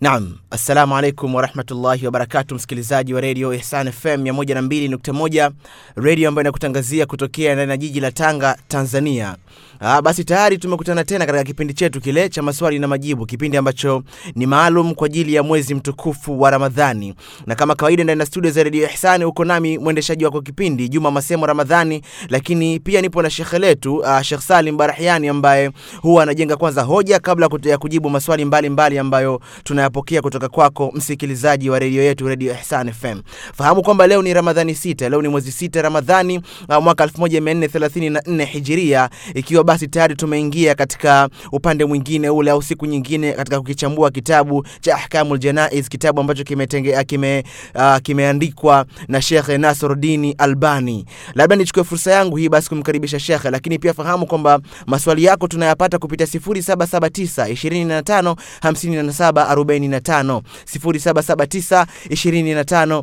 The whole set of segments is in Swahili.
Naam, assalamu alaikum warahmatullahi wabarakatu, msikilizaji wa redio Ihsan FM 102.1, redio ambayo inakutangazia kutokea ndani ya jiji la Tanga, Tanzania. Aa, basi tayari tumekutana tena katika kipindi chetu kile cha maswali na majibu, kipindi ambacho ni maalum kwa ajili ya mwezi mtukufu wa Ramadhani, na kama kawaida ndani ya studio za Radio Ihsani uko nami mwendeshaji wako kipindi Juma Masemo Ramadhani, lakini pia nipo na shekhe letu uh, Shekh Salim Barahiani ambaye huwa anajenga kwanza hoja kabla ya kujibu maswali mbalimbali mbali ambayo tunayapokea kutoka kwako msikilizaji wa redio yetu Radio Ihsan FM. Fahamu kwamba leo ni Ramadhani sita, leo ni mwezi sita Ramadhani uh, mwaka 1434 Hijiria, ikiwa basi tayari tumeingia katika upande mwingine ule au siku nyingine katika kukichambua kitabu cha Ahkamul Janaiz, kitabu ambacho kimetenge kime, uh, kimeandikwa na Sheikh Nasruddin Albani. Labda nichukue fursa yangu hii basi kumkaribisha Sheikh, lakini pia fahamu kwamba maswali yako tunayapata kupitia 0779 25 57 45 0779 25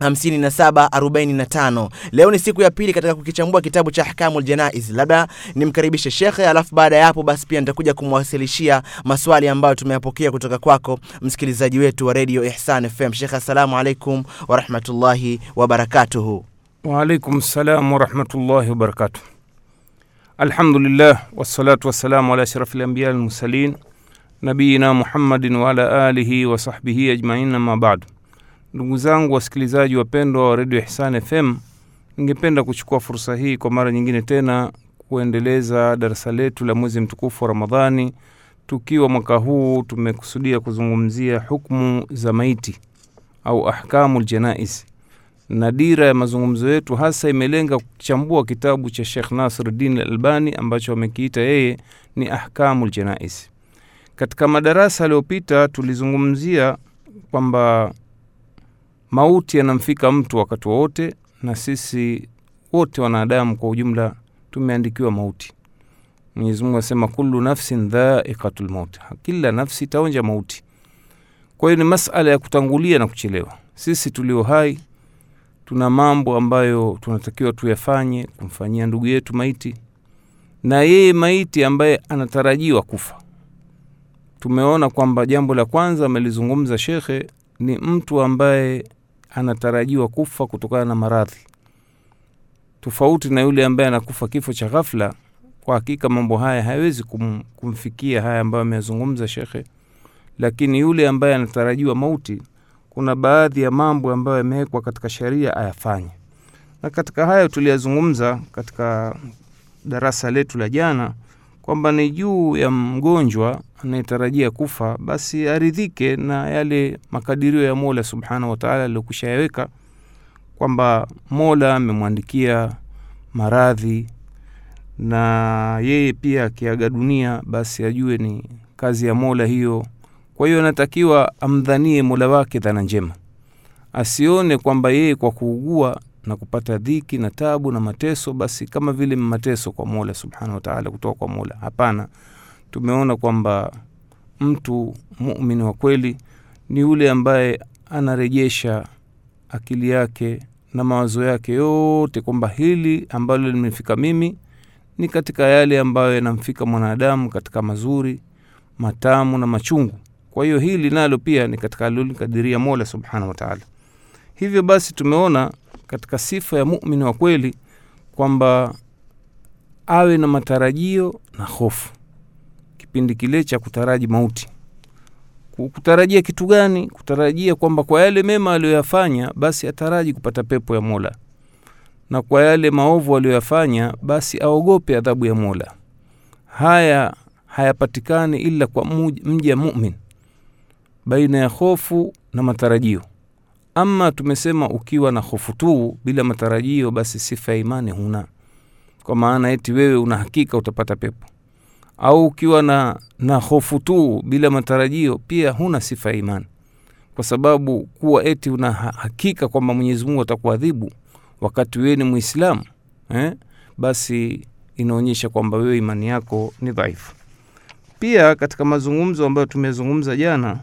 5745. Leo ni siku ya pili katika kukichambua kitabu cha Ahkamul Janaiz. Labda nimkaribishe shekhe, alafu baada ya hapo basi pia nitakuja kumwasilishia maswali ambayo tumeyapokea kutoka kwako msikilizaji wetu wa Radio Ihsan FM. Shekhe, assalamu alaikum warahmatullahi wabarakatuhu. Waalaikum salam warahmatullahi wabarakatuh. Alhamdulillah wassalatu wassalamu ala ashrafil anbiya almursalin nabiyina Muhammadin wa alihi wa ajmain, amma. Ndugu zangu wasikilizaji wapendwa wa redio Ihsan FM, ningependa kuchukua fursa hii kwa mara nyingine tena kuendeleza darasa letu la mwezi mtukufu wa Ramadhani, tukiwa mwaka huu tumekusudia kuzungumzia hukmu za maiti au ahkamul ljanais na dira ya mazungumzo yetu hasa imelenga kuchambua kitabu cha Sheikh Nasruddin Albani ambacho amekiita yeye ni ahkamul janaiz. Katika madarasa yaliyopita tulizungumzia kwamba mauti yanamfika mtu wakati wowote, na sisi wote wanadamu kwa ujumla tumeandikiwa mauti. Mwenyezi Mungu asema kullu nafsin dha'iqatul kila nafsi itaonja mauti. Kwa hiyo ni masala ya kutangulia na kuchelewa. Sisi tulio hai tuna mambo ambayo tunatakiwa tuyafanye kumfanyia ndugu yetu maiti, na yeye maiti ambaye anatarajiwa kufa. Tumeona kwamba jambo la kwanza amelizungumza shekhe ni mtu ambaye anatarajiwa kufa kutokana na maradhi, tofauti na yule ambaye anakufa kifo cha ghafla. Kwa hakika mambo haya hayawezi kum, kumfikia haya ambayo ameyazungumza shekhe, lakini yule ambaye anatarajiwa mauti, kuna baadhi ya mambo ambayo yamewekwa katika sheria ayafanye, na katika hayo tuliyazungumza katika darasa letu la jana kwamba ni juu ya mgonjwa anayetarajia kufa basi aridhike na yale makadirio ya Mola subhanahu wataala aliyokusha yaweka, kwamba Mola amemwandikia maradhi na yeye pia akiaga dunia basi ajue ni kazi ya Mola hiyo. Kwa hiyo anatakiwa amdhanie Mola wake dhana njema, asione kwamba yeye kwa kuugua na kupata dhiki na tabu na mateso basi kama vile mateso kwa Mola subhanahu wataala kutoka kwa Mola. Hapana, tumeona kwamba mtu mumin wa kweli ni yule ambaye anarejesha akili yake na mawazo yake yote kwamba hili ambalo limefika mimi ni katika yale ambayo yanamfika mwanadamu katika mazuri matamu na machungu. Kwa hiyo hili nalo pia ni katika alilolikadiria Mola subhanahu wataala. Hivyo basi tumeona katika sifa ya muumini wa kweli kwamba awe na matarajio na hofu kipindi kile cha kutaraji mauti. Kutarajia kitu gani? Kutarajia kwamba kwa yale mema aliyoyafanya basi ataraji kupata pepo ya Mola, na kwa yale maovu aliyoyafanya basi aogope adhabu ya Mola. Haya hayapatikani ila kwa mja mumin, baina ya hofu na matarajio. Ama tumesema ukiwa na hofu tu bila matarajio, basi sifa ya imani huna, kwa maana eti wewe una hakika utapata pepo. Au ukiwa na, na hofu tu bila matarajio, pia huna sifa ya imani, kwa sababu kuwa eti una hakika kwamba Mwenyezi Mungu atakuadhibu wakati wewe ni mwislamu eh, basi inaonyesha kwamba wewe imani yako ni dhaifu. Pia katika mazungumzo ambayo tumezungumza jana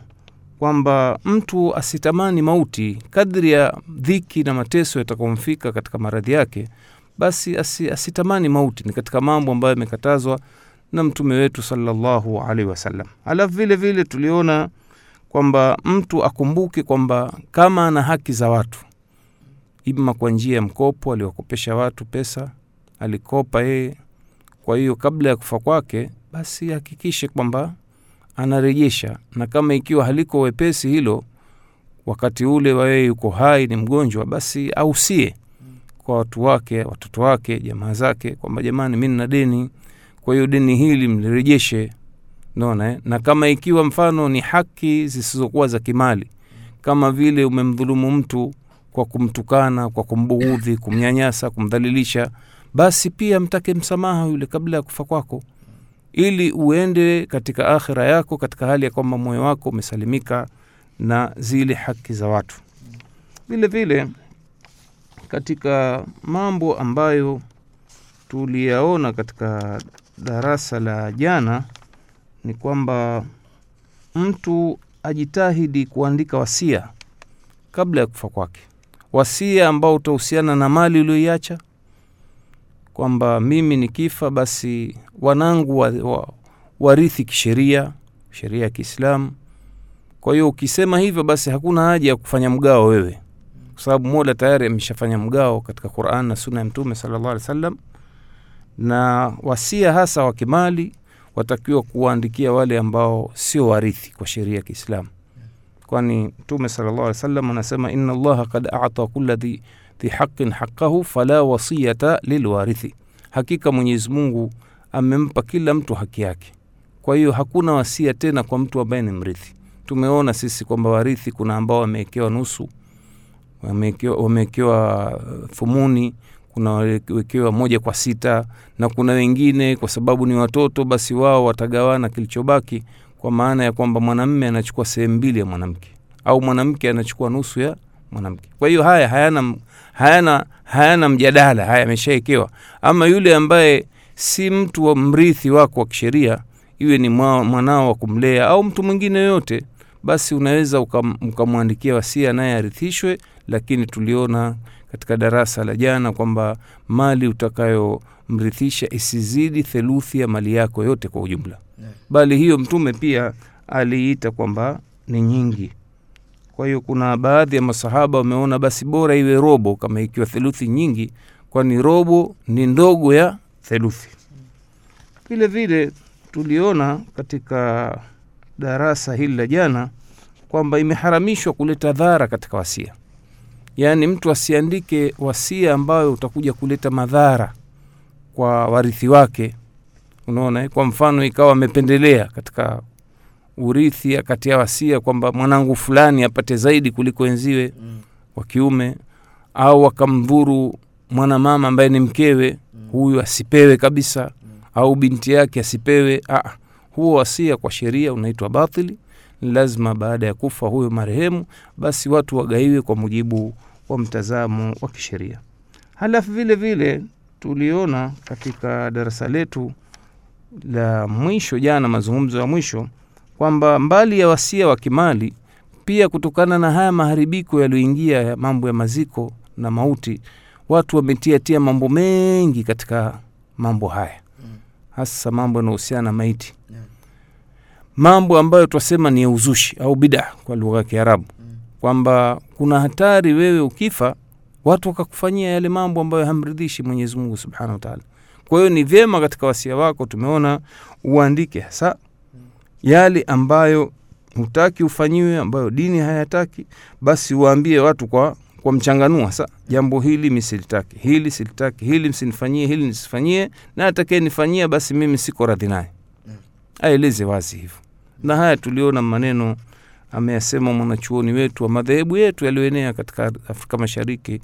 kwamba mtu asitamani mauti kadri ya dhiki na mateso yatakomfika katika maradhi yake, basi asi, asitamani mauti. Ni katika mambo ambayo yamekatazwa na mtume wetu salallahu alaihi wasallam. Alafu vile vile tuliona kwamba mtu akumbuke kwamba kama ana haki za watu ima kwa njia ya mkopo aliwakopesha watu pesa alikopa yeye kwa hiyo kabla ya kufa kwake basi hakikishe kwamba anarejesha. Na kama ikiwa haliko wepesi hilo wakati ule wawewe yuko hai ni mgonjwa basi ausie kwa watu wake watoto wake jamaa zake kwamba jamani mi nina deni. Kwa hiyo deni hili mlirejeshe. Naona eh? na kama ikiwa mfano ni haki zisizokuwa za kimali kama vile umemdhulumu mtu kwa kumtukana kwa kumbughudhi kumnyanyasa kumdhalilisha basi pia mtake msamaha yule kabla ya kufa kwako ili uende katika akhira yako katika hali ya kwamba moyo wako umesalimika na zile haki za watu. Vile vile katika mambo ambayo tuliyaona katika darasa la jana ni kwamba mtu ajitahidi kuandika wasia kabla ya kufa kwake. Wasia ambao utahusiana na mali ulioiacha kwamba mimi nikifa basi wanangu wa, wa, warithi kisheria sheria ya kiislamu. Kwa hiyo ukisema hivyo basi hakuna haja ya kufanya mgao wewe. Kwa sababu mola tayari ameshafanya mgao katika quran na suna ya mtume salllah alih wasallam. Na wasia hasa wa kimali watakiwa kuwaandikia wale ambao sio warithi kwa sheria ya kiislamu. Kwani mtume salllah alih wa sallam anasema ina allaha kad ata kula dhi, haqin haqahu fala wasiyata lilwarithi. Hakika mwenyezi mungu amempa kila mtu haki yake. Kwa hiyo hakuna wasia tena kwa mtu ambaye ni mrithi. Tumeona sisi kwamba warithi kuna ambao wamewekewa nusu wamewekewa fumuni, thumuni kuna wamewekewa moja kwa sita na kuna wengine kwa sababu ni watoto basi wao watagawana kilichobaki kwa maana ya kwamba mwanamme anachukua sehemu mbili ya mwanamke au mwanamke anachukua nusu ya mwanamke. Kwa hiyo haya hayana hayana hayana mjadala haya ameshaekewa ama yule ambaye si mtu wa mrithi wako wa kisheria iwe ni mwanao wa kumlea au mtu mwingine yoyote basi unaweza ukamwandikia wasia naye arithishwe lakini tuliona katika darasa la jana kwamba mali utakayomrithisha isizidi theluthi ya mali yako yote kwa ujumla. Yeah. bali hiyo mtume pia aliita kwamba ni nyingi kwa hiyo kuna baadhi ya masahaba wameona basi bora iwe robo kama ikiwa theluthi nyingi kwani robo ni ndogo ya theluthi vile vile tuliona katika darasa hili la jana kwamba imeharamishwa kuleta dhara katika wasia yaani mtu asiandike wasia ambayo utakuja kuleta madhara kwa warithi wake unaona eh? kwa mfano ikawa amependelea katika urithi akatia wasia kwamba mwanangu fulani apate zaidi kuliko wenziwe Mm. wa kiume au akamdhuru mwanamama ambaye ni mkewe huyu asipewe kabisa au binti yake asipewe. Ah, huo wasia kwa sheria unaitwa batili lazima baada ya kufa huyo marehemu basi watu wagaiwe kwa mujibu wa mtazamo wa kisheria. Halafu vile vile tuliona katika darasa letu la mwisho jana mazungumzo ya mwisho kwamba mbali ya wasia wa kimali pia kutokana na haya maharibiko yaliyoingia ya mambo ya maziko na mauti watu wametiatia mambo mengi katika mambo haya. Mm. hasa mambo yanayohusiana na maiti. Mambo ambayo twasema ni ya uzushi au bida kwa lugha ya kiarabu. Mm. kwamba kuna hatari wewe ukifa watu wakakufanyia yale mambo ambayo hamridhishi mwenyezi mungu subhanahu wataala kwa hiyo ni vyema katika wasia wako tumeona uandike hasa yale ambayo hutaki ufanyiwe ambayo dini hayataki basi waambie watu kwa kwa mchanganua sa jambo hili mi silitaki hili silitaki hili msinifanyie hili nisifanyie na atakaye nifanyia basi mimi siko radhi naye. Mm. aeleze wazi hivyo. Na haya tuliona maneno ameyasema mwanachuoni wetu wa madhehebu yetu yaliyoenea katika afrika mashariki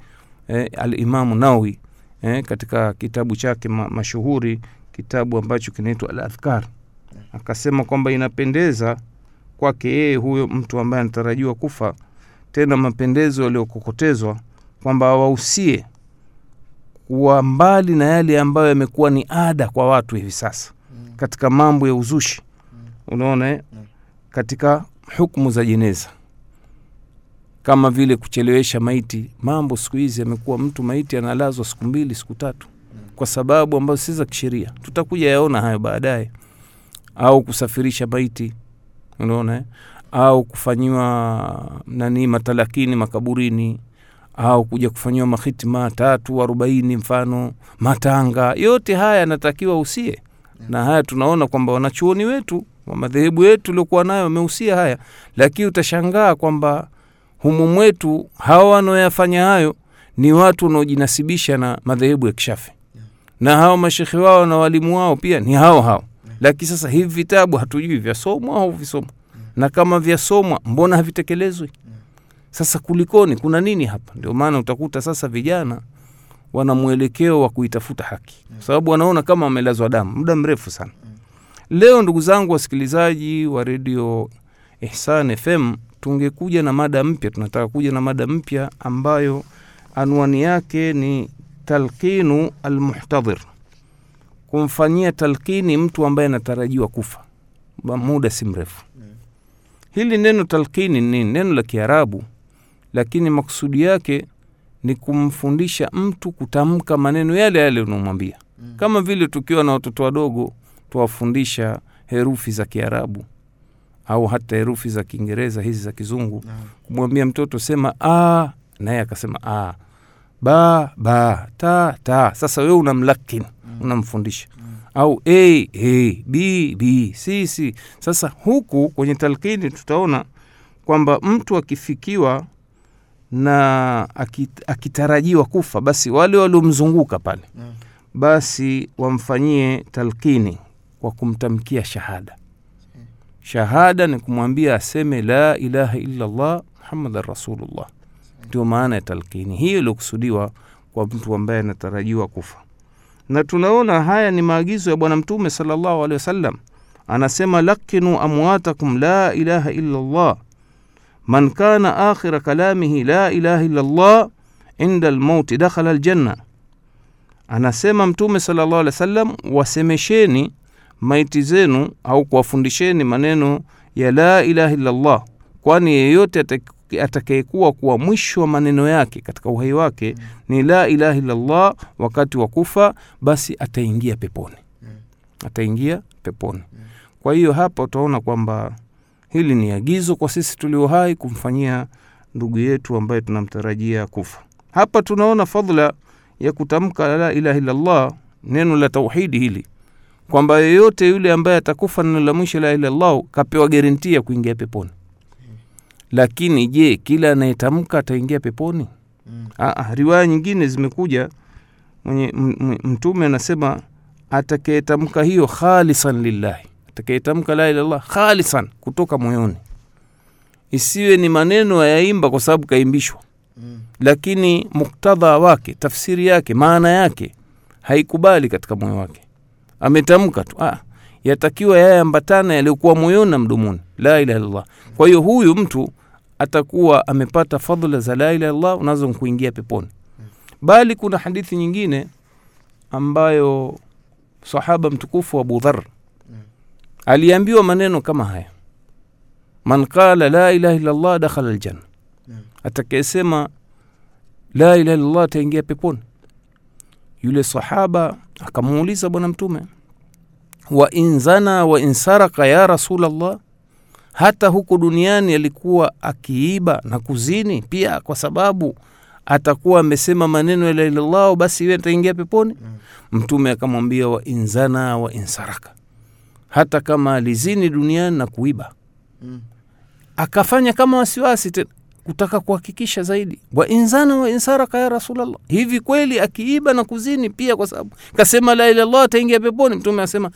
eh, alimamu nawi eh, katika kitabu chake ma, mashuhuri kitabu ambacho kinaitwa al adhkar akasema kwamba inapendeza kwake yeye huyo mtu ambaye anatarajiwa kufa tena mapendezo yaliyokokotezwa kwamba awahusie kuwa mbali na yale ambayo yamekuwa ni ada kwa watu hivi sasa Mm. katika mambo ya uzushi unaona eh? Mm. katika hukmu za jeneza kama vile kuchelewesha maiti mambo siku hizi yamekuwa mtu maiti analazwa siku mbili siku tatu kwa sababu ambazo si za kisheria tutakuja yaona hayo baadaye au kusafirisha maiti unaona au kufanyiwa nani matalakini makaburini au kuja kufanyiwa mahitima tatu arobaini mfano matanga. Yote haya yanatakiwa usie. Na haya tunaona kwamba wanachuoni wetu wa madhehebu yetu uliokuwa nayo wameusia haya. Lakini utashangaa kwamba humu mwetu hawa wanaoyafanya hayo ni watu wanaojinasibisha na madhehebu ya kishafi. Na hawa mashekhe wao na walimu wao pia ni hao hao lakini sasa hivi vitabu hatujui vyasomwa au visomwa na kama vyasomwa mbona havitekelezwi? Sasa kulikoni? Kuna nini hapa? Ndio maana utakuta sasa vijana wana mwelekeo wa kuitafuta haki. Kwa sababu wanaona kama wamelazwa damu muda mrefu sana. Leo ndugu zangu wasikilizaji wa redio ihsan fm tungekuja na mada mpya tunataka kuja na mada mpya ambayo anwani yake ni talqinu almuhtadhir kumfanyia talkini mtu ambaye anatarajiwa kufa. Muda si mrefu. Hili neno talkini ni neno la kiarabu lakini makusudi yake ni kumfundisha mtu kutamka maneno yale yale unaomwambia kama vile tukiwa na watoto wadogo tuwafundisha herufi za kiarabu au hata herufi za kiingereza hizi za kizungu. Kumwambia mtoto sema a naye akasema a. Ba ba ta ta. Sasa wewe unamlakin unamfundisha. Au a a b b c c. Sasa huku kwenye talkini tutaona kwamba mtu akifikiwa na akitarajiwa kufa basi wale waliomzunguka pale basi wamfanyie talkini kwa kumtamkia shahada. Shahada ni kumwambia aseme la ilaha illallah muhammadan rasulullah. Ndio maana ya talkini hiyo iliokusudiwa kwa mtu ambaye anatarajiwa kufa na tunaona haya ni maagizo ya bwana mtume salllahu alehi wasallam. Anasema lakinu amwatakum la ilaha illa llah man kana akhira kalamihi la ilaha illa llah inda lmauti dakhala ljanna anasema mtume salllah alehi wasallam wasemesheni maiti zenu au kuwafundisheni maneno ya la ilaha illa llah kwani yeyote atakayekuwa kuwa mwisho wa maneno yake katika uhai wake ni la ilaha illallah wakati wa kufa basi ataingia peponi. Ataingia peponi. Kwa hiyo hapa utaona kwamba hili ni agizo kwa sisi tulio hai kumfanyia ndugu yetu ambaye tunamtarajia kufa. Hapa tunaona fadhla ya kutamka la ilaha illallah neno la tauhidi hili. Kwamba yeyote yule ambaye atakufa neno la mwisho la ilaha illallah kapewa garanti ya kuingia peponi lakini je kila anayetamka ataingia peponi? Aa, riwaya nyingine zimekuja. Mwenye mtume anasema atakayetamka hiyo khalisan lillahi. Atakayetamka la khalisan kutoka moyoni. Isiwe ni maneno yaimba kwa sababu kaimbishwa. Lakini muktadha wake tafsiri yake maana yake haikubali katika moyo wake. Ametamka tu. Ah, yatakiwa yayeambatana yaliyokuwa moyoni na mdomoni. La ilaha illallah. Kwa hiyo huyu mtu atakuwa amepata fadhla za la ilaha unazo kuingia peponi. Bali kuna hadithi nyingine ambayo sahaba mtukufu abu dhar aliambiwa maneno kama haya. Man qala la ilaha illallah dakhala aljanna. Atakayesema la ilaha illallah ataingia peponi. Yule sahaba akamuuliza bwana mtume wa in zana wa in saraka ya rasulallah hata huku duniani alikuwa akiiba na kuzini pia kwa sababu atakuwa amesema maneno ya lailallahu basi iwe ataingia peponi? Mtume akamwambia wa in wa insaraka hata kama alizini duniani na kuiba. Akafanya kama wasiwasi tena kutaka kuhakikisha zaidi. Wa inzana wa insaraka ya rasulllah hivi kweli akiiba na kuzini pia kwa sababu? Kasema la ilallah ataingia peponi? Mtume asema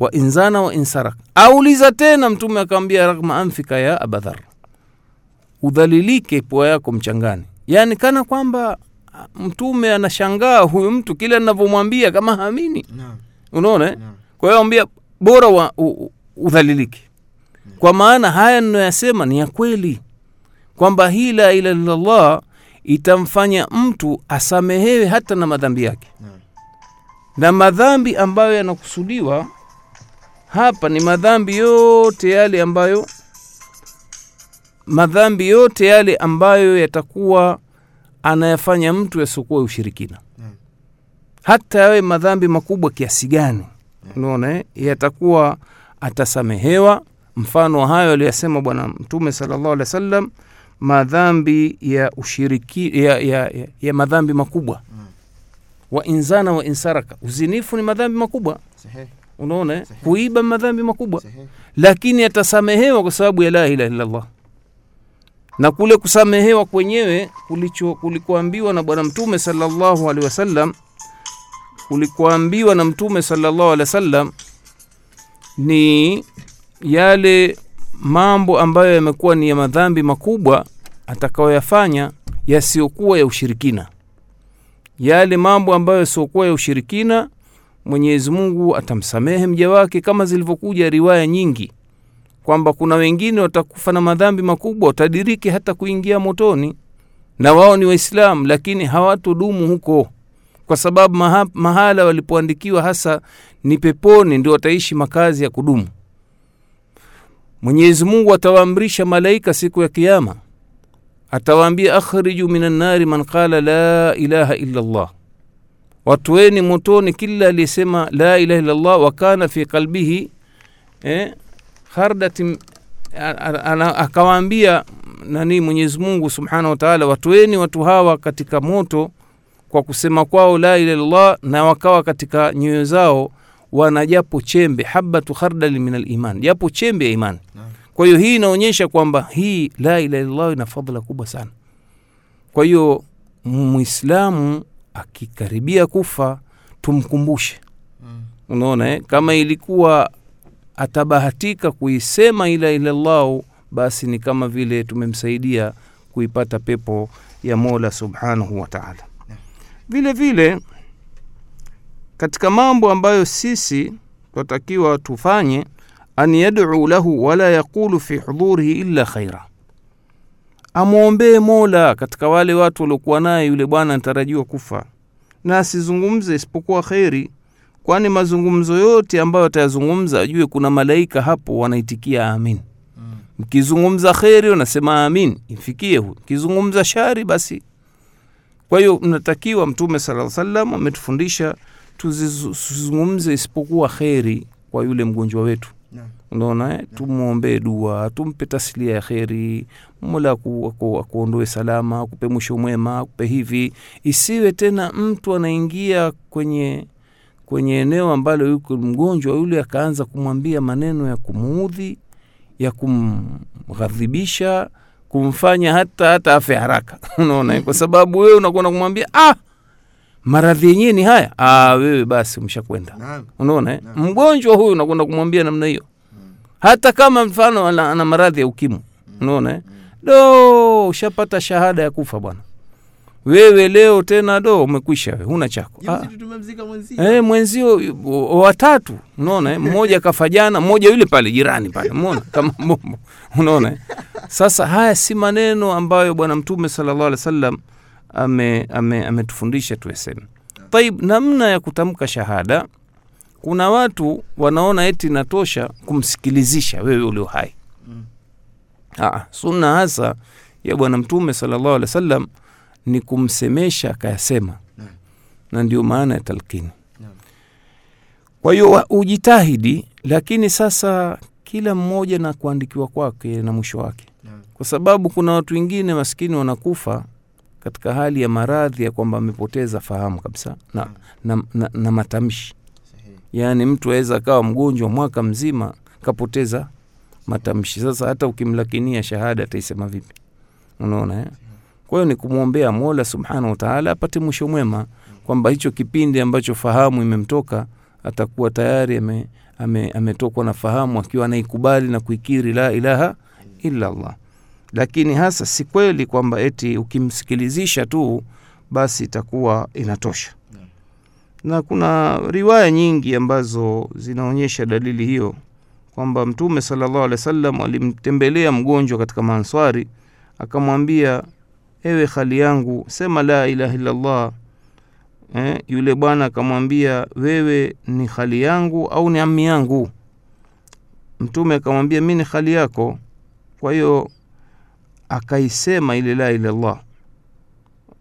wa inzana wa insaraka auliza tena mtume akamwambia ragma anfika ya abadhar udhalilike pua yako mchangani yani kana kwamba mtume anashangaa huyu mtu kile anavyomwambia kama haamini no. unaona no. kwa hiyo ambia bora wa, u, udhalilike no. kwa maana haya ninayoyasema ni ya kweli kwamba hii la ila illallah itamfanya mtu asamehewe hata na madhambi yake no. na madhambi ambayo yanakusudiwa hapa ni madhambi yote yale ambayo madhambi yote yale ambayo yatakuwa anayafanya mtu yasiokuwa ushirikina. Naam. hata yawe madhambi makubwa kiasi gani. Unaona eh? yatakuwa atasamehewa. Mfano hayo aliyasema bwana mtume sallallahu wa wasallam madhambi ya ushiriki ya, ya, ya, ya madhambi makubwa. Wa inzana wa insaraka. Uzinifu ni madhambi makubwa. Sahihi. Unaona eh? Kuiba madhambi makubwa Sahihi. lakini atasamehewa kwa sababu ya la ilaha illallah na kule kusamehewa kwenyewe kulicho kulikuambiwa na bwana mtume sallallahu alaihi wasallam kulikuambiwa na mtume sallallahu alaihi wasallam ni yale mambo ambayo yamekuwa ni ya madhambi makubwa atakayoyafanya yasiyokuwa ya ushirikina yale mambo ambayo yasiokuwa ya ushirikina mwenyezi mungu atamsamehe mja wake kama zilivyokuja riwaya nyingi kwamba kuna wengine watakufa na madhambi makubwa watadiriki hata kuingia motoni. Na wao ni waislamu lakini hawatodumu huko kwa sababu maha, mahala walipoandikiwa hasa ni peponi ndio wataishi makazi ya kudumu. Mwenyezi mungu atawaamrisha malaika siku ya kiama atawaambia akhriju min annari man qala la ilaha illa llah watoeni motoni kila aliyesema la ilaha illallah wa fi qalbihi eh, ana- akawaambia nani mwenyezi mungu subhanahu wataala watoeni watu hawa katika moto kwa kusema kwao la ilaha illallah na wakawa katika nyoyo zao wana japo chembe habatu khardali min aliman japo chembe ya imani. Kwa hiyo hii inaonyesha kwamba hii la ilaha illallah ina fadhila kubwa sana. Kwa hiyo mwislamu akikaribia kufa tumkumbushe Mm. unaona eh? kama ilikuwa atabahatika kuisema ila ilallahu basi ni kama vile tumemsaidia kuipata pepo ya mola subhanahu wa taala vile vile katika mambo ambayo sisi twatakiwa tufanye an yaduu lahu wala yaqulu fi hudhurihi illa khaira amwombee mola katika wale watu waliokuwa naye yule bwana anatarajiwa kufa na asizungumze isipokuwa kheri kwani mazungumzo yote ambayo atayazungumza ajue kuna malaika hapo wanaitikia amin Mm. mkizungumza kheri unasema amin ifikie hu mkizungumza shari basi kwa hiyo mnatakiwa mtume sala salam ametufundisha tuzizungumze isipokuwa kheri kwa yule mgonjwa wetu. Unaona eh? tumwombee dua tumpe taslia ya kheri mola aku- aku- akuondoe salama akupe mwisho mwema akupe hivi. Isiwe tena mtu anaingia kwenye kwenye eneo ambalo yuko mgonjwa yule akaanza kumwambia maneno ya kumuudhi ya kumghadhibisha kumfanya hata hata afe haraka. Unaona eh? kwa sababu wewe unakuwa kumwambia ah maradhi yenyewe ni haya. Ah, wewe basi umshakwenda unaona eh? Mgonjwa huyu unakwenda kumwambia namna hiyo hata kama mfano ana, ana maradhi ya ukimwi. Unaona eh? do ushapata shahada ya kufa bwana. Wewe leo tena do umekwisha we huna chako. Tumemzika mwenzio. Eh, watatu. Unaona eh? mmoja kafa jana mmoja yule pale jirani pale. Mona kama bombo unaona sasa haya si maneno ambayo bwana mtume sallallahu sallam ametufundisha ame ame tueseme. Taib namna ya kutamka shahada kuna watu wanaona eti natosha kumsikilizisha wewe ulio hai Mm. Aa, sunna hasa ya bwana mtume sallallahu alaihi wasallam ni kumsemesha akayasema mm. na ndio maana ya talkini Naam. kwa hiyo ujitahidi lakini sasa kila mmoja na kuandikiwa kwake na mwisho wake Naam. kwa sababu kuna watu wengine maskini wanakufa katika hali ya maradhi ya kwamba amepoteza fahamu kabisa na, na, na, na matamshi. Yaani mtu aweza akawa mgonjwa mwaka mzima kapoteza matamshi sasa hata ukimlakinia shahada ataisema vipi unaona eh? kwa hiyo ni kumwombea mola subhanahu wataala apate mwisho mwema kwamba hicho kipindi ambacho fahamu imemtoka atakuwa tayari ame, ame, ametokwa na fahamu akiwa anaikubali na kuikiri la ilaha illa lakini hasa si kweli kwamba eti ukimsikilizisha tu basi itakuwa inatosha. Na kuna riwaya nyingi ambazo zinaonyesha dalili hiyo kwamba mtume salllahu alehi wa sallam alimtembelea mgonjwa katika maanswari akamwambia ewe hali yangu sema la ilaha illallah. Eh, yule bwana akamwambia wewe ni hali yangu au ni ami yangu? Mtume akamwambia mi ni hali yako. Kwa hiyo akaisema ile la ilallah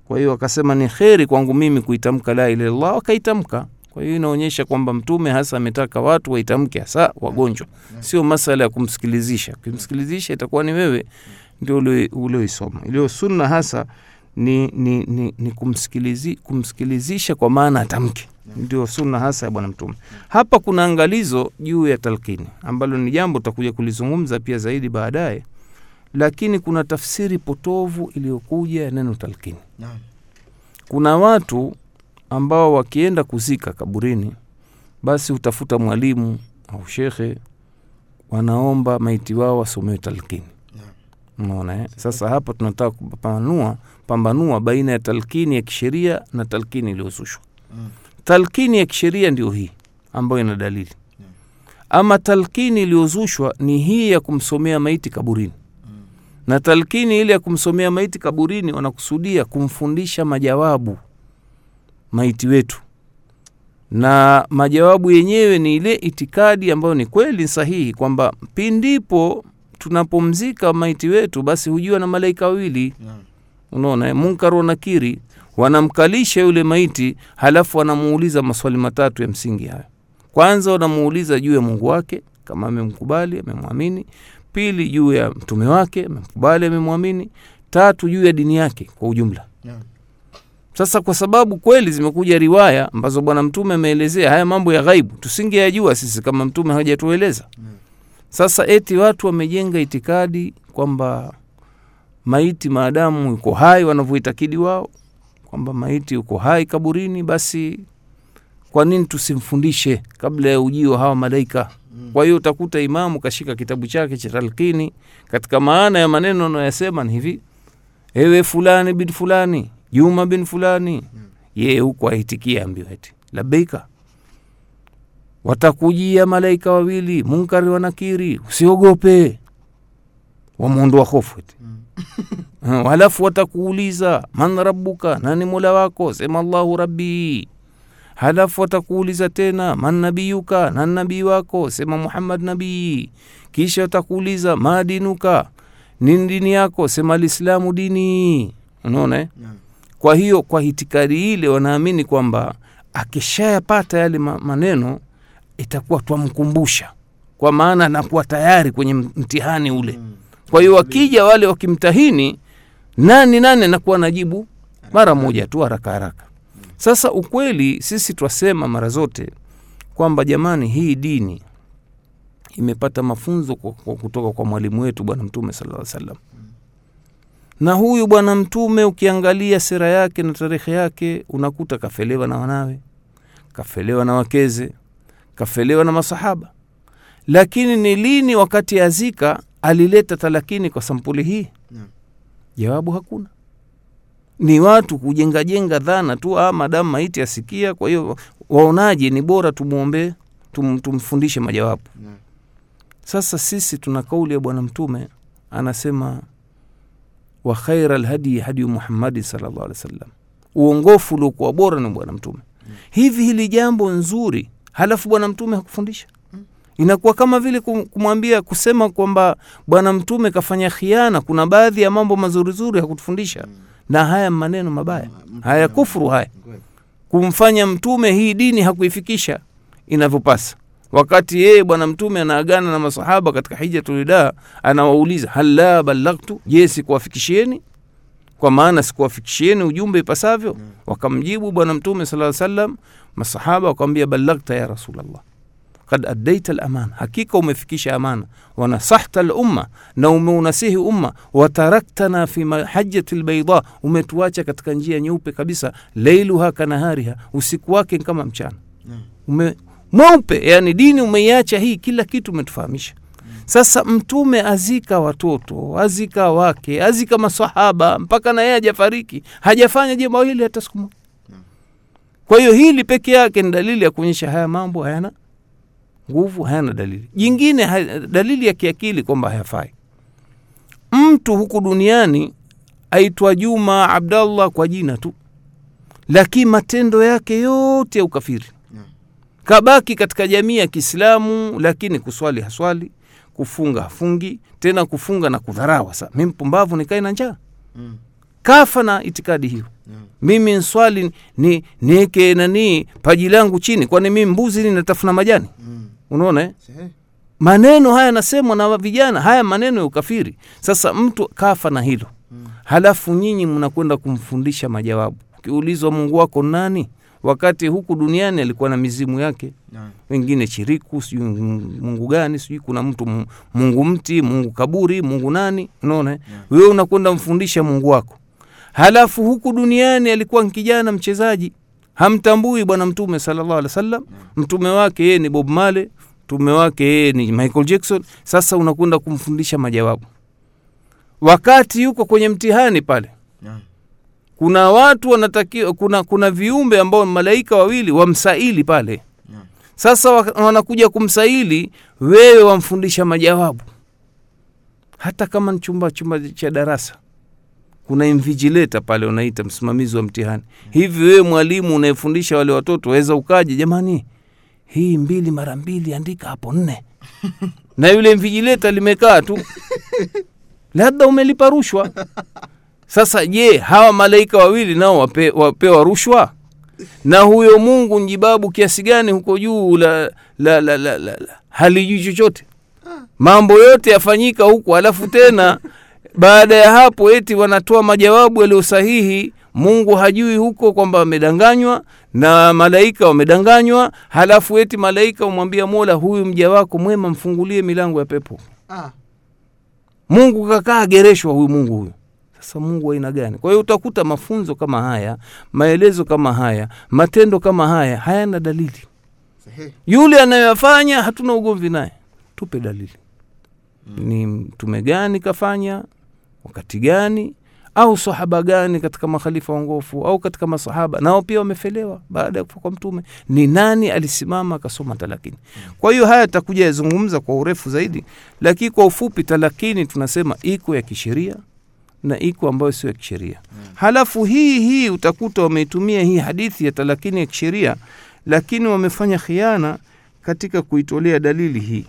kwa hiyo akasema ni kheri kwangu mimi kuitamka la ilaha illallah akaitamka kwa hiyo inaonyesha kwamba mtume hasa ametaka watu waitamke hasa wagonjwa. Sio masala ya kumsikilizisha. Kumsikilizisha itakuwa ni wewe ndio ulioisoma. Iliyo sunna hasa ni, ni, ni, ni kumsikilizi, kumsikilizisha kwa maana atamke. Ndio sunna hasa ya bwana mtume. Hapa kuna angalizo juu ya talkini ambalo ni jambo tutakuja kulizungumza pia zaidi baadaye lakini kuna tafsiri potovu iliyokuja ya neno talkini Naam. kuna watu ambao wakienda kuzika kaburini basi hutafuta mwalimu au shekhe wanaomba maiti wao wasomewe talkini unaona eh? sasa hapa tunataka kupambanua pambanua baina ya talkini ya kisheria na talkini iliyozushwa. Mm. talkini ya kisheria ndio hii ambayo ina dalili. Ama talkini iliyozushwa ni hii ya kumsomea maiti kaburini na talkini ile ya kumsomea maiti kaburini wanakusudia kumfundisha majawabu maiti wetu. Na majawabu yenyewe ni ile itikadi ambayo ni kweli sahihi kwamba pindipo tunapomzika maiti wetu basi hujua na malaika wawili. Naam. unaona Munkaru munkar nakiri wanamkalisha yule maiti halafu wanamuuliza maswali matatu ya msingi hayo. Kwanza wanamuuliza juu ya mungu wake kama amemkubali amemwamini pili juu ya mtume wake amemkubali amemwamini. Tatu juu ya dini yake kwa ujumla. Yeah. sasa kwa sababu kweli zimekuja riwaya ambazo bwana mtume ameelezea haya mambo ya ghaibu tusingeyajua sisi kama mtume hajatueleza. Sasa eti watu wamejenga itikadi kwamba maiti maadamu yuko hai wanavyoitakidi wao kwamba maiti yuko hai kaburini basi kwa nini tusimfundishe kabla ya ujio hawa malaika kwa hiyo utakuta imamu kashika kitabu chake cha talkini katika maana ya maneno anayosema ni hivi ewe fulani bin fulani juma bin fulani yeye huku aitikia ambio eti labeika watakujia malaika wawili munkari wa nakiri usiogope wamwondoa hofu eti. Hmm, halafu watakuuliza man rabbuka nani mola wako? Sema allahu rabbi halafu watakuuliza tena man nabiyuka? Nani nabii wako? Sema muhammad nabii. Kisha watakuuliza ma dinuka? Nini dini yako? Sema alislamu dini. Unaona eh? Kwa hiyo kwa hitikadi ile wanaamini kwamba akishayapata yale maneno itakuwa twamkumbusha. Kwa maana anakuwa tayari kwenye mtihani ule. Kwa hiyo wakija wale wakimtahini nani nani anakuwa najibu? Mara moja tu haraka haraka sasa ukweli sisi twasema mara zote kwamba jamani hii dini imepata mafunzo kwa- kutoka kwa mwalimu wetu bwana mtume sallallahu alaihi wasallam. na huyu bwana mtume ukiangalia sera yake na tarehe yake unakuta kafelewa na wanawe kafelewa na wakeze kafelewa na masahaba. Lakini ni lini wakati azika alileta talakini kwa sampuli hii? Jawabu hakuna ni watu kujengajenga dhana tu ah, madamu maiti asikia kwa hiyo waonaje ni bora tumwombee tum, tumfundishe majawabu. Naam. sasa sisi tuna kauli ya bwana mtume anasema wa khaira lhadyi hadiyu Muhammadi salllah alih wasallam. Uongofu uliokuwa bora ni bwana mtume. Hivi hili jambo nzuri halafu bwana mtume hakufundisha? Inakuwa kama vile kumwambia kusema kwamba bwana mtume kafanya khiana kuna baadhi ya mambo mazurizuri hakutufundisha na haya maneno mabaya haya kufuru haya. Kumfanya mtume hii dini hakuifikisha inavyopasa. Wakati yeye bwana mtume anaagana na masahaba katika hijatulida anawauliza hala la je sikuwafikishieni? Kwa maana sikuwafikishieni ujumbe ipasavyo? Wakamjibu bwana mtume sala salam masahaba wakamwambia balaghta ya rasulllah kad addaita lamana hakika umefikisha amana. Wanasahta lumma na umeunasihi umma. Wataraktana fi mahajati lbaida umetuacha katika njia nyeupe kabisa leiluha kanahariha usiku wake kama mchana. Ume mweupe yani dini umeiacha hii kila kitu umetufahamisha. Sasa mtume azika watoto azika wake azika masahaba mpaka na yeye hajafariki. Hajafanya jambo hili hata siku moja. Kwa hiyo hili peke yake ni dalili ya kuonyesha haya mambo hayana nguvu hayana dalili. Jingine ha, dalili ya kiakili kwamba hayafai. Mtu huku duniani aitwa juma abdallah kwa jina tu. Lakini matendo yake yote ya ukafiri. Kabaki katika jamii ya kiislamu lakini kuswali haswali kufunga hafungi tena kufunga na kudharawa sa mi mpumbavu nikae na njaa. Mm. kafa na itikadi hiyo. Mimi nswali ni nieke nanii paji langu chini kwani mi mbuzi ni natafuna majani. Mm. Unaona eh? Maneno haya yanasemwa na vijana haya maneno ya ukafiri. Sasa mtu kafa na hilo. Mm. halafu nyinyi mnakwenda kumfundisha majawabu. Ukiulizwa mungu wako nani? Wakati huku duniani alikuwa na mizimu yake. Wengine chiriku sijui mungu gani sijui kuna mtu mu- mungu mti mungu kaburi mungu nani? Unaona yeah. wewe unakwenda mfundisha mungu wako. Halafu huku duniani alikuwa kijana mchezaji. Hamtambui bwana mtume sallallahu alaihi wasallam. Mtume wake yeye ni bob male mtume wake yeye ni michael jackson sasa unakwenda kumfundisha majawabu. Wakati yuko kwenye mtihani pale Naam. kuna watu wanatakiwa kuna kuna viumbe ambao malaika wawili wamsaili pale. Sasa wanakuja kumsaili wewe wamfundisha majawabu. Hata kama ni chumba chumba cha darasa kuna invigileta pale unaita msimamizi wa mtihani. Hivi wewe mwalimu unayefundisha wale watoto waweza ukaje? Jamani hii mbili mara mbili andika hapo nne. Na yule mvijileta limekaa tu. Labda umelipa rushwa. Sasa je hawa malaika wawili nao wape, wapewa rushwa? Na huyo mungu njibabu kiasi gani huko juu la, la, la, la, la, la. halijui chochote? Mambo yote yafanyika huku alafu tena baada ya hapo eti wanatoa majawabu yaliyo sahihi mungu hajui huko kwamba amedanganywa na malaika wamedanganywa halafu eti malaika umwambia mola huyu mja wako mwema mfungulie milango ya pepo. Ah. mungu kakaa gereshwa huyu mungu huyu. Sasa mungu aina gani? Kwa hiyo utakuta mafunzo kama haya maelezo kama haya matendo kama haya hayana dalili. Sahihi. yule anayoyafanya hatuna ugomvi naye. Tupe dalili. Ni mtume gani kafanya? Wakati gani au sahaba gani katika makhalifa wangofu au katika masahaba nao pia wamefelewa baada ya kufa kwa mtume. Ni nani alisimama akasoma talakini? Kwa hiyo haya takuja yazungumza kwa urefu zaidi lakini kwa ufupi talakini tunasema iko ya kisheria na iko ambayo sio ya kisheria. Halafu hii hii utakuta wameitumia hii hadithi ya talakini ya kisheria lakini wamefanya khiana katika kuitolea dalili hii.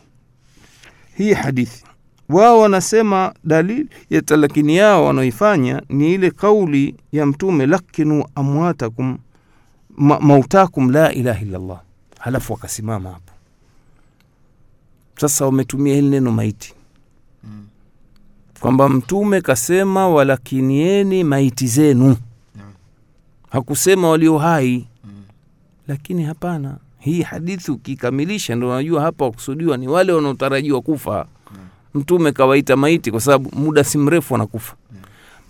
Hii hadithi wao wanasema dalili ya talakini yao wanaoifanya ni ile kauli ya mtume lakinu amwatakum ma, mautakum la ilaha illallah halafu wakasimama hapo. Sasa wametumia hili neno maiti. Mm. kwamba mtume kasema walakinieni maiti zenu. Naam. hakusema walio hai. Mm. lakini hapana. Hii hadithi ukikamilisha ndo unajua hapa wakusudiwa ni wale wanaotarajiwa kufa mtume kawaita maiti kwa sababu muda si mrefu wanakufa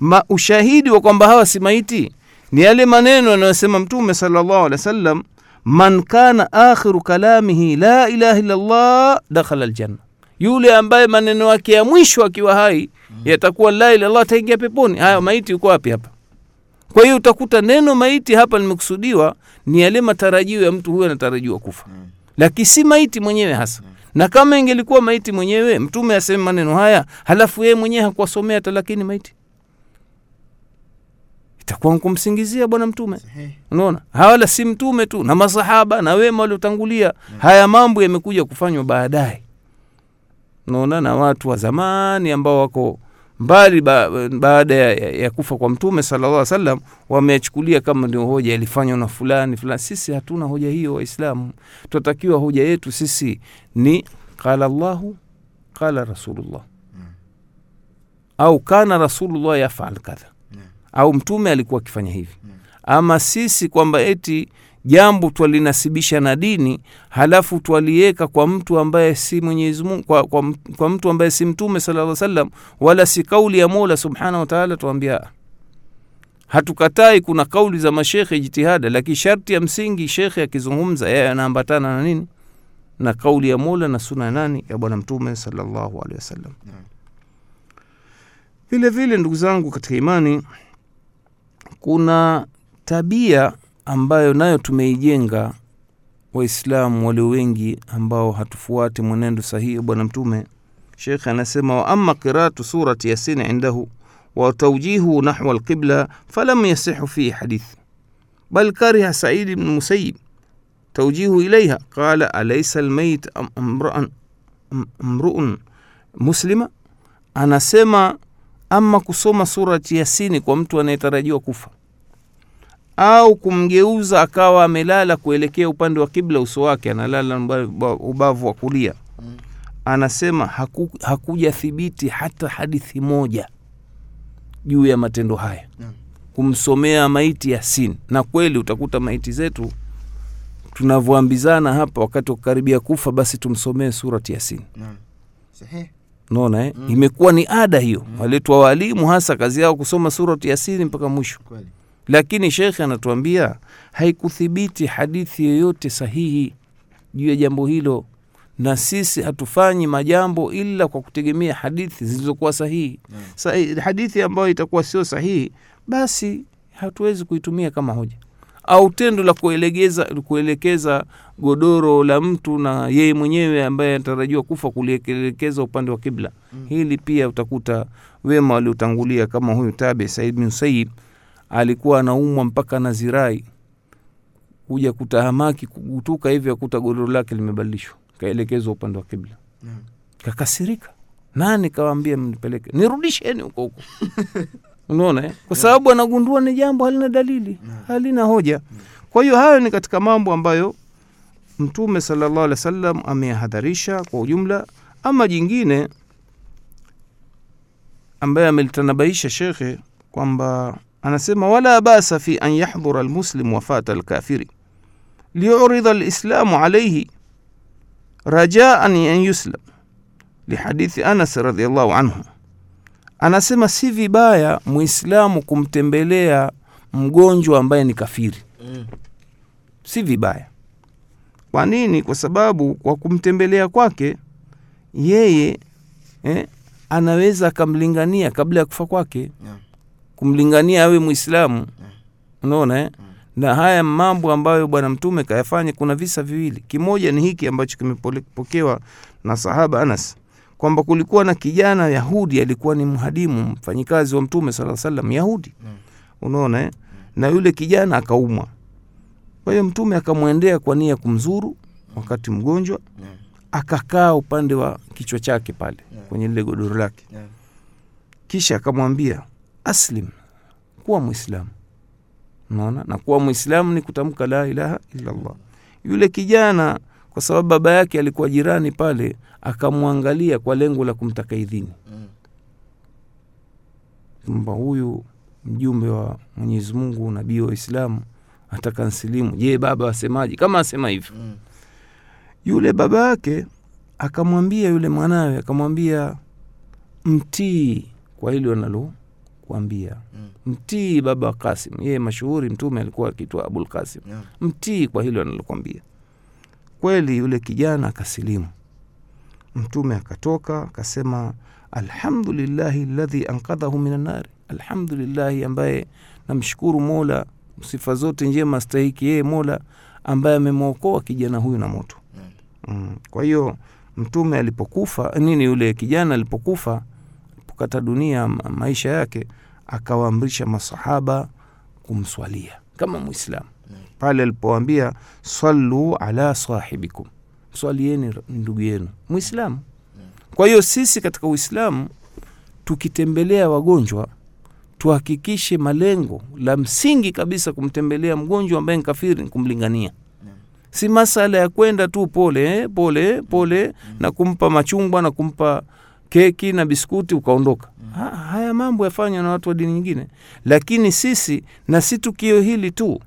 Ma, ushahidi wa kwamba hawa si maiti ni yale maneno yanayosema mtume sallallahu alaihi wasallam man kana akhiru kalamihi la ilaha illallah dakhala aljanna. Yule ambaye maneno yake ya mwisho akiwa hai yatakuwa la ilaha illallah ataingia peponi. Haya maiti yuko wapi hapa? Kwa hiyo utakuta neno maiti hapa limekusudiwa ni yale matarajio ya mtu huyo anatarajiwa kufa. Mm. lakini si maiti mwenyewe hasa na kama ingelikuwa maiti mwenyewe mtume aseme maneno haya halafu yeye mwenyewe hakuwasomea talakini maiti itakuwa kumsingizia bwana mtume. Unaona? Hawala si mtume tu na masahaba na wema waliotangulia. Haya mambo yamekuja kufanywa baadaye. Unaona? Na watu wa zamani ambao wako mbali ba, baada ya, ya, kufa kwa mtume sallallahu alaihi wasallam wameachukulia kama ndio hoja ilifanywa na fulani fulani. Sisi hatuna hoja hiyo waislamu. Tunatakiwa hoja yetu sisi ni qala llahu qala rasulullah. Au kana rasulullah yafal kadha. Au mtume alikuwa akifanya hivi. Ama sisi kwamba eti jambo twalinasibisha na dini halafu twaliweka kwa mtu ambaye si Mwenyezi Mungu kwa, kwa, kwa mtu ambaye si mtume sallallahu alaihi wasallam wala si kauli ya Mola subhanahu wataala tuambia hatukatai kuna kauli za mashekhe jitihada, lakini sharti ya msingi shekhe akizungumza yeye anaambatana na nini? Na kauli ya Mola na suna nani? Ya bwana mtume sallallahu alehi wasallam. Vile vile ndugu zangu katika imani, kuna tabia ambayo nayo tumeijenga Waislamu walio wengi ambao hatufuati mwenendo sahihi bwana Mtume. Shekhe anasema wa ama qiraatu surati Yasin indahu wa tawjihu nahwa alqibla falam yasihu fihi hadith. Bal kariha Said bnu musayib taujihu ilaiha qala alaisa almayt mru'un muslima, anasema ama kusoma surati Yasini kwa mtu anayetarajiwa kufa au kumgeuza akawa amelala kuelekea upande wa kibla uso wake analala ubavu wa kulia Mm. anasema haku, hakuja thibiti hata hadithi moja juu ya matendo haya kumsomea maiti yasin na kweli utakuta maiti zetu tunavyoambizana hapa wakati wa kukaribia kufa basi tumsomee surati yasin Naam. Naona eh? Mm. imekuwa ni ada hiyo waletwa waalimu hasa kazi yao kusoma surati yasini mpaka mwisho Kweli. Lakini shekhe anatuambia haikuthibiti hadithi yoyote sahihi juu ya jambo hilo na sisi hatufanyi majambo ila kwa kutegemea hadithi zilizokuwa sahihi. Sa, hadithi ambayo itakuwa sio sahihi basi hatuwezi kuitumia kama hoja au tendo la kuelegeza kuelekeza godoro la mtu na yeye mwenyewe ambaye anatarajiwa kufa kulielekeza upande wa kibla Mm. hili pia utakuta wema waliotangulia kama huyu tabe said bin sayib alikuwa anaumwa mpaka na zirai. Kuja kutahamaki kugutuka hivi akuta godoro lake limebadilishwa kaelekezwa upande wa kibla. Mm. kakasirika. Nani kawambia mnipeleke? Nirudisheni huko huko. Unaona eh? kwa sababu anagundua ni jambo halina dalili Naam. halina hoja. Kwa hiyo hayo ni katika mambo ambayo mtume salllahu alehi wa sallam ameyahadharisha kwa ujumla. Ama jingine ambaye amelitanabaisha shekhe kwamba anasema wala basa fi an yahdhura almuslim wafata alkafiri. Liyuridha alislamu alaihi rajaan an yuslam. Lihadithi anas radiallahu anhu. Anasema si vibaya muislamu kumtembelea mgonjwa ambaye ni kafiri. Mm. si vibaya. Kwa nini? Kwa sababu kwa kumtembelea kwake yeye eh, anaweza akamlingania kabla ya kufa kwake. Naam. Kumlingania awe mwislamu unaona eh? na haya mambo ambayo bwana mtume kayafanya kuna visa viwili. Kimoja ni hiki ambacho kimepokewa na sahaba anas kwamba kulikuwa na kijana yahudi alikuwa ni mhadimu mfanyikazi wa mtume saa salam yahudi. Naam. unaona eh? na yule kijana akaumwa. Kwa hiyo mtume akamwendea kwa nia kumzuru wakati mgonjwa akakaa upande wa kichwa chake pale kwenye lile godoro lake. Kisha akamwambia aslim. Kuwa mwislamu unaona? Na kuwa mwislamu ni kutamka la ilaha illallah yule kijana kwa sababu baba yake alikuwa jirani pale akamwangalia kwa lengo la kumtaka idhini. Kwamba huyu mjumbe wa mwenyezi mungu nabii wa islamu ataka nsilimu. Je baba asemaje? Kama asema hivyo. Mm. yule baba yake akamwambia yule mwanawe akamwambia mtii kwa hili wanalokuambia Mm. mtii baba kasim yeye mashuhuri mtume alikuwa akitwa abul kasim yeah. mtii kwa hilo analokwambia kweli yule kijana akasilimu mtume akatoka akasema alhamdulillahi ladhi ankadhahu min anari alhamdulillahi ambaye namshukuru mola sifa zote njema stahiki yeye mola ambaye amemwokoa kijana huyu na moto Naam. mm. kwa hiyo mtume alipokufa nini yule kijana alipokufa alipokata dunia maisha yake akawaamrisha masahaba kumswalia kama mwislamu Mm. pale alipoambia sallu ala sahibikum mswalieni ndugu yenu mwislamu kwa hiyo sisi katika uislamu tukitembelea wagonjwa tuhakikishe malengo la msingi kabisa kumtembelea mgonjwa ambaye ni kafiri ni kumlingania si masala ya kwenda tu pole pole pole na kumpa machungwa na kumpa keki na biskuti ukaondoka. Ha, haya mambo yafanywa na watu wa dini nyingine. Lakini sisi na si tukio hili tu.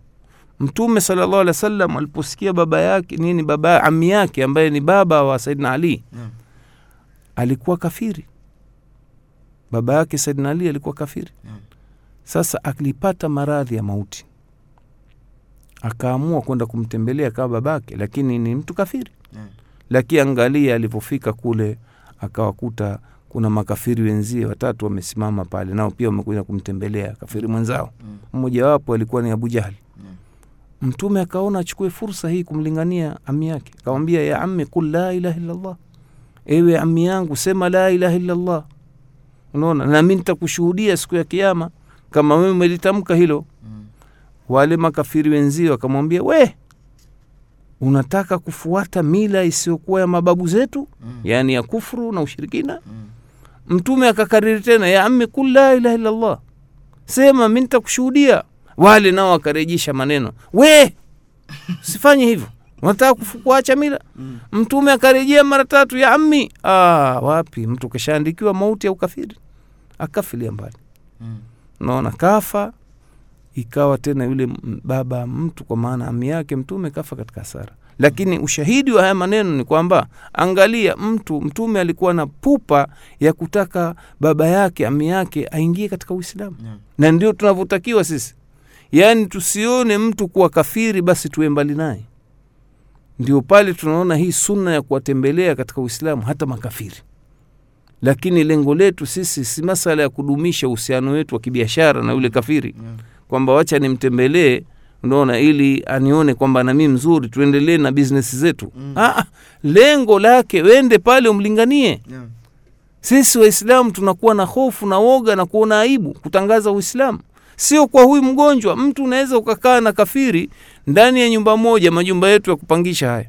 Mtume salllahu alehi wa sallam aliposikia baba yake nini baba ami yake ambaye ni baba wa saidina ali Naam. alikuwa kafiri. Baba yake saidina ali alikuwa kafiri. Naam. sasa alipata maradhi ya mauti. Akaamua kwenda kumtembelea kama babake lakini ni mtu kafiri. Naam. lakini angalia alivyofika kule akawakuta kuna makafiri wenzie watatu wamesimama pale nao pia wamekuja kumtembelea kafiri mwenzao. Mm. mmojawapo alikuwa ni abu jahli mtume akaona achukue fursa hii kumlingania ami yake. Akamwambia ya ami qul la ilaha illallah. Ewe ami yangu sema la ilaha illallah. Unaona nami nitakushuhudia siku ya kiama kama wewe umelitamka hilo. Mm. wale makafiri wenzio wakamwambia we unataka kufuata mila isiyokuwa ya mababu zetu? Mm. yaani ya kufru na ushirikina? Mm. mtume akakariri tena ya ami kul la ilaha illallah sema mi nitakushuhudia. Wale nao wakarejesha maneno. We sifanye hivyo. Unataka kuacha mila? Mtume akarejea mara tatu ya ammi. Ah, wapi? Mtu kashaandikiwa mauti ya ukafiri. Akafilia mbali. Naona kafa ikawa tena yule baba mtu kwa maana ami yake mtume kafa katika hasara. Lakini ushahidi wa haya maneno ni kwamba angalia mtu mtume alikuwa na pupa ya kutaka baba yake ami yake aingie katika uislamu. Na ndio tunavyotakiwa sisi. Yaani tusione mtu kuwa kafiri basi tuwe mbali naye. Ndio pale tunaona hii sunna ya kuwatembelea katika uislamu hata makafiri. Lakini lengo letu sisi si masala ya kudumisha uhusiano wetu wa kibiashara na yule kafiri kwamba wacha nimtembelee unaona ili anione kwamba nami mzuri tuendelee na biznesi zetu. Mm. ah, lengo lake wende pale umlinganie. Sisi waislamu tunakuwa na hofu na woga na kuona aibu kutangaza uislamu. Sio kwa huyu mgonjwa mtu unaweza ukakaa na kafiri ndani ya nyumba moja majumba yetu ya kupangisha haya.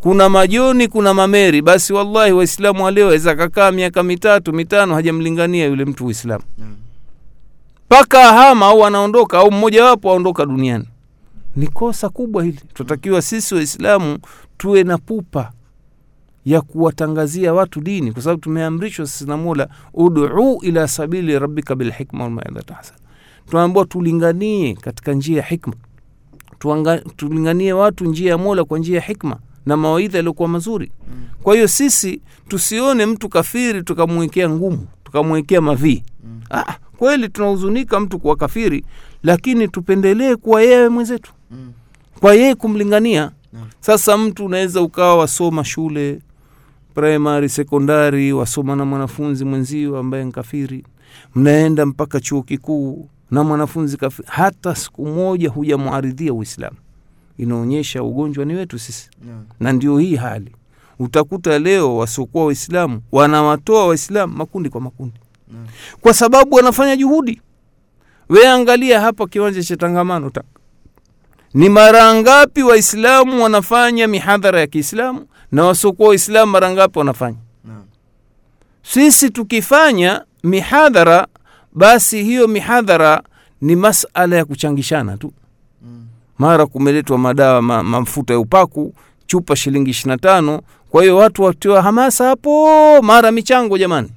Kuna majoni kuna mameri basi wallahi waislamu waleo aweza kakaa miaka mitatu mitano hajamlingania yule mtu uislamu mpaka ahama au anaondoka au mmojawapo aondoka duniani. Ni kosa kubwa hili. Tunatakiwa sisi waislamu tuwe na pupa ya kuwatangazia watu dini kwa sababu tumeamrishwa sisi na mola uduu ila sabili rabbika bilhikma walmaidhati hasana tunaambiwa tulinganie katika njia ya hikma. Tuanga, tulinganie watu njia ya mola kwa njia ya hikma na mawaidha yaliyokuwa mazuri. Kwa hiyo sisi tusione mtu kafiri tukamwekea ngumu tukamwekea mavii ah, kweli tunahuzunika mtu kuwa kafiri lakini tupendelee kuwa yeye mwenzetu. Kwa yeye kumlingania. Sasa mtu unaweza ukawa wasoma shule primary sekondari wasoma na mwanafunzi mwenzio ambaye nkafiri mnaenda mpaka chuo kikuu na mwanafunzi kafiri. Hata siku moja hujamwaridhia uislamu. Inaonyesha ugonjwa ni wetu sisi. Na ndio hii hali. Utakuta leo wasiokuwa waislamu wanawatoa waislamu makundi kwa makundi Kwa sababu wanafanya juhudi. We angalia hapa kiwanja cha tangamano ta. Ni mara ngapi waislamu wanafanya mihadhara ya kiislamu na wasiokuwa waislamu mara ngapi wanafanya? Sisi tukifanya mihadhara basi hiyo mihadhara ni masala ya kuchangishana tu. Mara kumeletwa madawa ma, mafuta ya upaku chupa shilingi ishirina tano. Kwa hiyo watu watiwa hamasa hapo mara michango jamani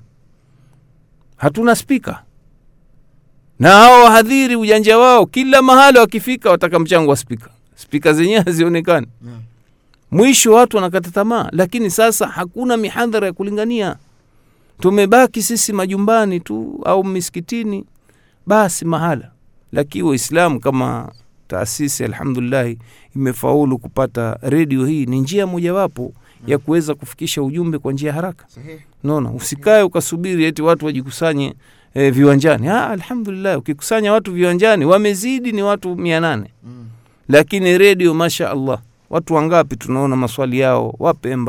hatuna spika. Na hao wahadhiri ujanja wao kila mahali wakifika wataka mchango wa spika. Spika zenyewe hazionekani. Mwisho watu wanakata tamaa lakini sasa hakuna mihadhara ya kulingania. Tumebaki sisi majumbani tu au misikitini basi mahala. Lakini waislamu kama taasisi alhamdulillahi imefaulu kupata redio hii. Ni njia mojawapo ya kuweza kufikisha ujumbe kwa njia haraka. Naona usikae ukasubiri eti watu wajikusanye e, viwanjani. Ah, alhamdulillah ukikusanya watu viwanjani wamezidi ni watu mia nane. Lakini redio masha allah watu wangapi tunaona maswali yao wapemba